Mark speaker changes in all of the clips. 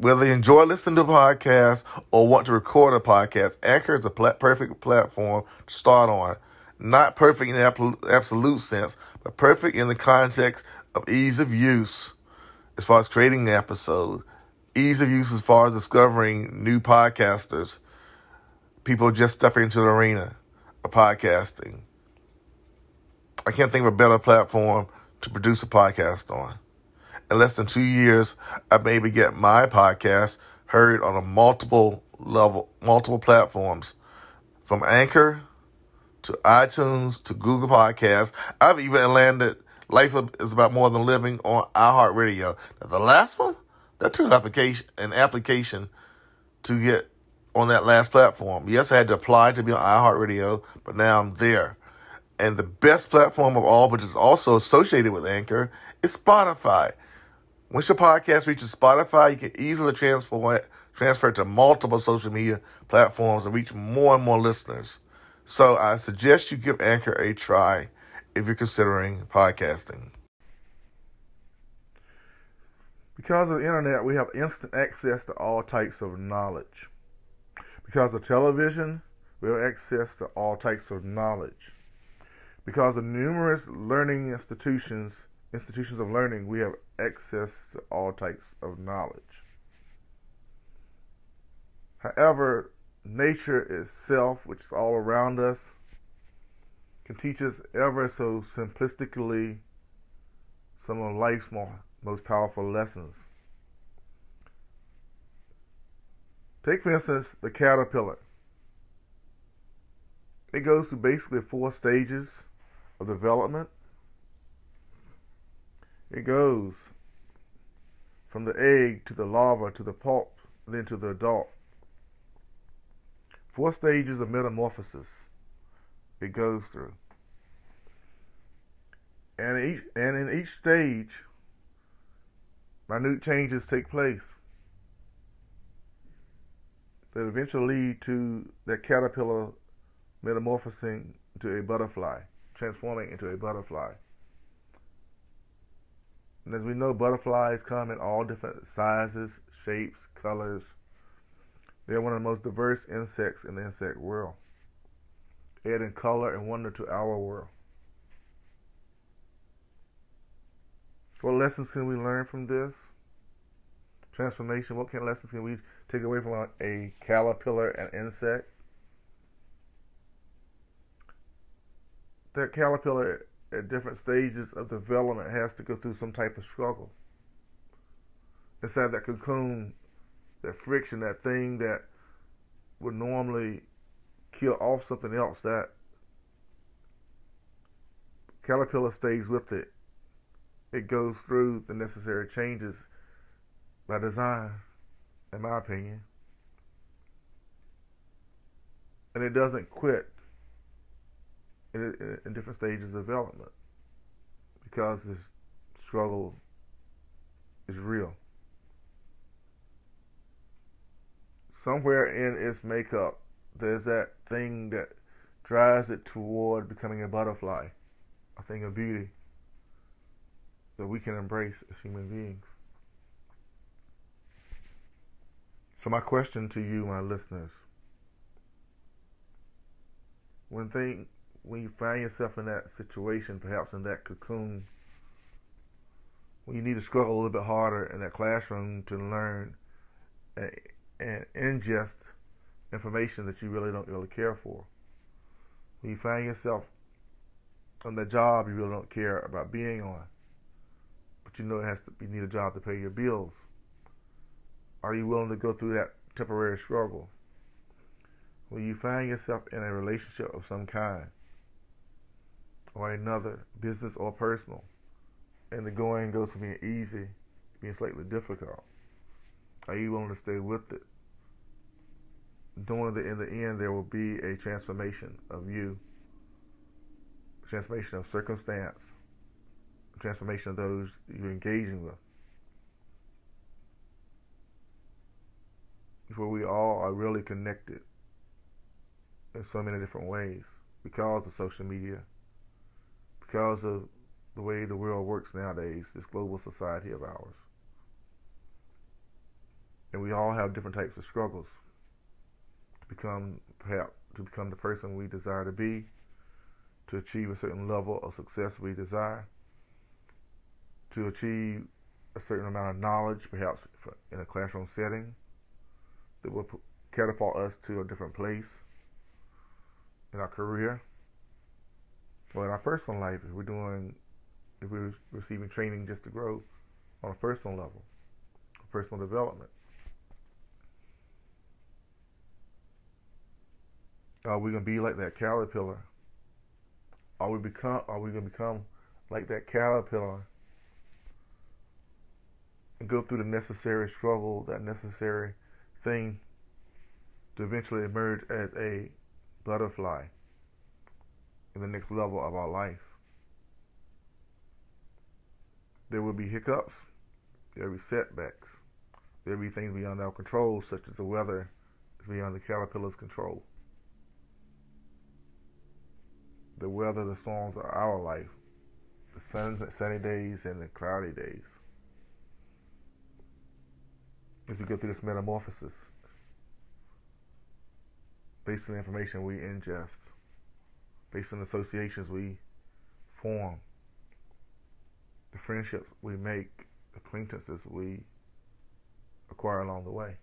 Speaker 1: Whether you enjoy listening to podcasts or want to record a podcast, Anchor is the pl- perfect platform to start on. Not perfect in the absolute sense, but perfect in the context of ease of use as far as creating the episode, ease of use as far as discovering new podcasters, people just stepping into the arena of podcasting. I can't think of a better platform to produce a podcast on in less than two years, I maybe get my podcast heard on a multiple level, multiple platforms, from Anchor to iTunes to Google Podcasts. I've even landed Life is About More Than Living on iHeartRadio. Now, the last one, that took application an application to get on that last platform. Yes, I had to apply to be on iHeartRadio, but now I'm there. And the best platform of all, which is also associated with Anchor, is Spotify. Once your podcast reaches Spotify, you can easily transfer it, transfer it to multiple social media platforms and reach more and more listeners. So I suggest you give Anchor a try if you're considering podcasting. Because of the internet, we have instant access to all types of knowledge. Because of television, we have access to all types of knowledge. Because of numerous learning institutions, institutions of learning, we have access to all types of knowledge. However, nature itself, which is all around us, can teach us ever so simplistically some of life's more, most powerful lessons. Take, for instance, the caterpillar. It goes through basically four stages of development it goes from the egg to the larva to the pulp, then to the adult. Four stages of metamorphosis it goes through. And each and in each stage minute changes take place that eventually lead to that caterpillar metamorphosing into a butterfly, transforming into a butterfly. And as we know, butterflies come in all different sizes, shapes, colors. They're one of the most diverse insects in the insect world, adding color and wonder to our world. What lessons can we learn from this? Transformation. What kind of lessons can we take away from a caterpillar, an insect? That caterpillar at different stages of development has to go through some type of struggle. Inside that cocoon, that friction, that thing that would normally kill off something else, that caterpillar stays with it. It goes through the necessary changes by design, in my opinion. And it doesn't quit in, in different stages of development because this struggle is real. Somewhere in its makeup, there's that thing that drives it toward becoming a butterfly, a thing of beauty that we can embrace as human beings. So, my question to you, my listeners, when thing, when you find yourself in that situation, perhaps in that cocoon, when you need to struggle a little bit harder in that classroom to learn and, and ingest information that you really don't really care for. When you find yourself on the job you really don't care about being on, but you know it has to you need a job to pay your bills. Are you willing to go through that temporary struggle? When you find yourself in a relationship of some kind, or another, business or personal. And the going goes from being easy being slightly difficult. Are you willing to stay with it? Knowing that in the end there will be a transformation of you, transformation of circumstance, transformation of those you're engaging with. Where we all are really connected in so many different ways because of social media because of the way the world works nowadays, this global society of ours. And we all have different types of struggles to become perhaps to become the person we desire to be, to achieve a certain level of success we desire, to achieve a certain amount of knowledge, perhaps in a classroom setting, that will catapult us to a different place in our career or in our personal life. If we're doing, if we're receiving training just to grow on a personal level, personal development. Are we gonna be like that caterpillar? Are we become? Are we gonna become like that caterpillar and go through the necessary struggle, that necessary thing to eventually emerge as a butterfly in the next level of our life? There will be hiccups. There will be setbacks. There will be things beyond our control, such as the weather is beyond the caterpillar's control. the weather, the storms of our life, the sun, sunny days and the cloudy days. As we go through this metamorphosis, based on the information we ingest, based on the associations we form, the friendships we make, acquaintances we acquire along the way.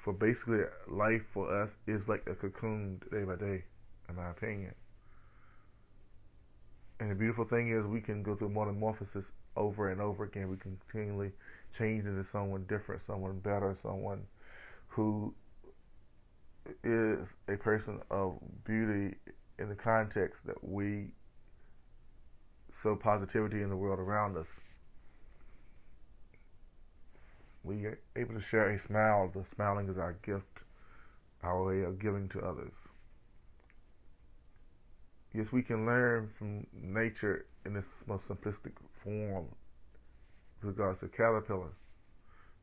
Speaker 1: for basically life for us is like a cocoon day by day, in my opinion. And the beautiful thing is we can go through metamorphosis over and over again. We can continually change into someone different, someone better, someone who is a person of beauty in the context that we sow positivity in the world around us we are able to share a smile. The smiling is our gift, our way of giving to others. Yes, we can learn from nature in its most simplistic form with regards to caterpillar.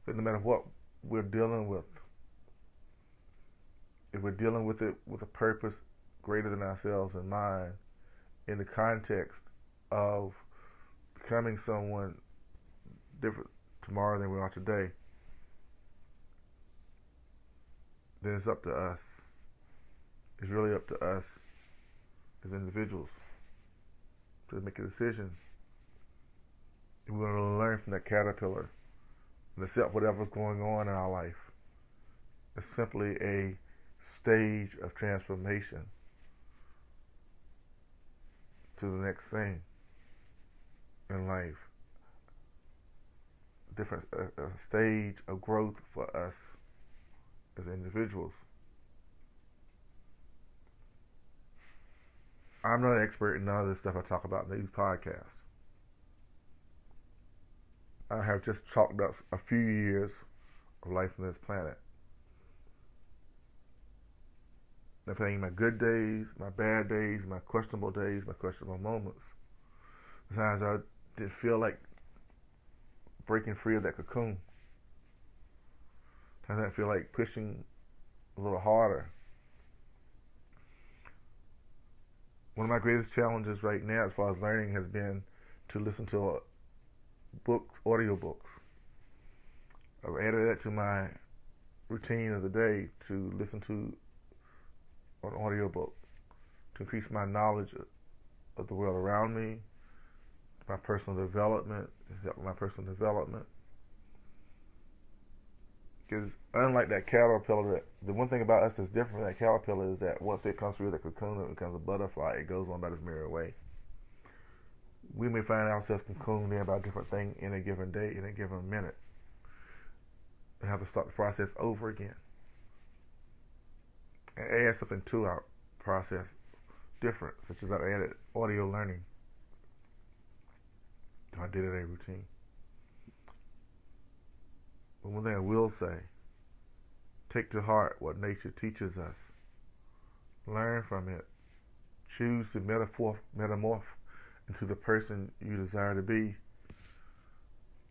Speaker 1: But no matter what we're dealing with, if we're dealing with it with a purpose greater than ourselves in mind, in the context of becoming someone different tomorrow than we are today, then it's up to us. It's really up to us as individuals to make a decision. If we're going to learn from that caterpillar and accept whatever's going on in our life. It's simply a stage of transformation to the next thing in life different a, a stage of growth for us as individuals. I'm not an expert in none of this stuff I talk about in these podcasts. I have just chalked up a few years of life on this planet. Had my good days, my bad days, my questionable days, my questionable moments. Sometimes I did feel like breaking free of that cocoon. Doesn't feel like pushing a little harder? One of my greatest challenges right now, as far as learning, has been to listen to books, audio books. I've added that to my routine of the day to listen to an audio book to increase my knowledge of the world around me, my personal development, help my personal development. Because unlike that caterpillar, the one thing about us that's different from that caterpillar is that once it comes through the cocoon and becomes a butterfly, it goes on about its merry way. We may find ourselves cocooned in about a different thing in a given day, in a given minute, and have to start the process over again. And add something to our process different, such as I added audio learning. I did it a routine. But one thing I will say take to heart what nature teaches us, learn from it, choose to metamorph into the person you desire to be.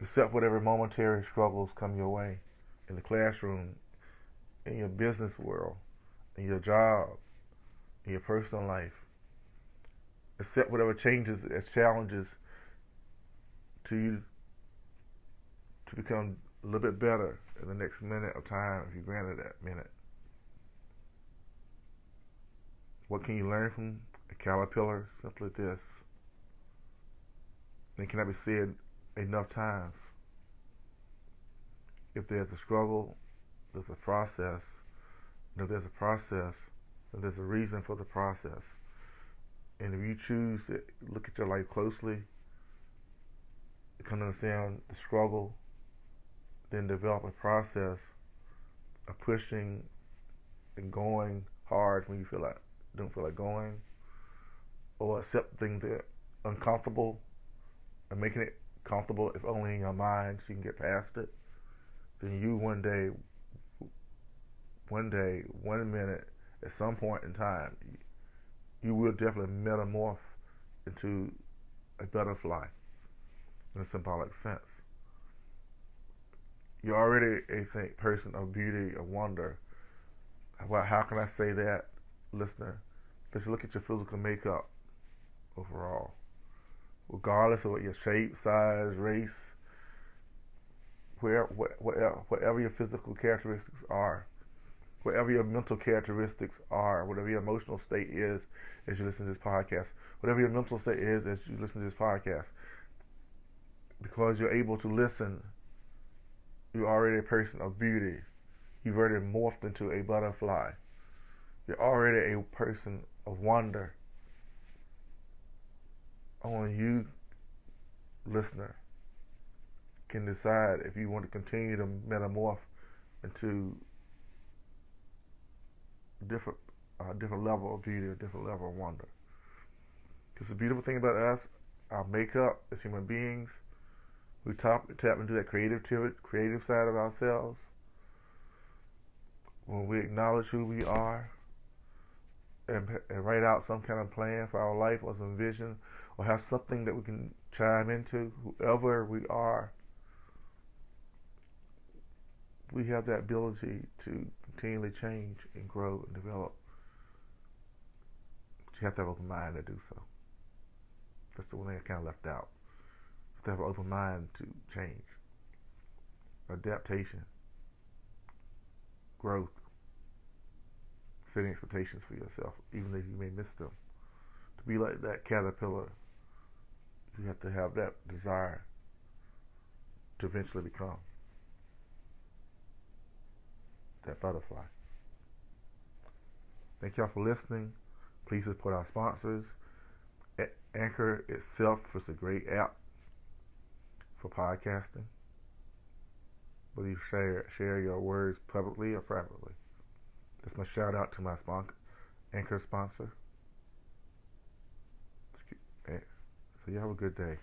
Speaker 1: Accept whatever momentary struggles come your way in the classroom, in your business world, in your job, in your personal life. Accept whatever changes as challenges to you to become a little bit better in the next minute of time if you granted that minute. What can you learn from a caterpillar? Simply this. It cannot be said enough times. If there's a struggle, there's a process. If there's a process, there's a reason for the process. And if you choose to look at your life closely, come to understand the struggle, then develop a process of pushing and going hard when you feel like don't feel like going, or accepting the uncomfortable and making it comfortable if only in your mind so you can get past it, then you one day, one day, one minute, at some point in time, you will definitely metamorph into a butterfly in a symbolic sense. You're already a think, person of beauty, of wonder. Well, how can I say that, listener? Let's look at your physical makeup overall. Regardless of what your shape, size, race, where, whatever, whatever your physical characteristics are, whatever your mental characteristics are, whatever your emotional state is as you listen to this podcast, whatever your mental state is as you listen to this podcast, because you're able to listen, you're already a person of beauty. You've already morphed into a butterfly. You're already a person of wonder. Only you, listener, can decide if you want to continue to metamorph into different uh, different level of beauty, a different level of wonder. Because the beautiful thing about us, our makeup as human beings, we tap tap into that creative creative side of ourselves. When we acknowledge who we are, and, and write out some kind of plan for our life or some vision or have something that we can chime into, whoever we are, we have that ability to continually change and grow and develop. But you have to have an open mind to do so. That's the one thing I kind of left out. You have to have an open mind to change, adaptation, growth setting expectations for yourself, even if you may miss them. To be like that caterpillar, you have to have that desire to eventually become that butterfly. Thank y'all for listening. Please support our sponsors. Anchor itself is a great app for podcasting. Whether you share share your words publicly or privately. That's my shout out to my spon- anchor sponsor. Eh, so you have a good day.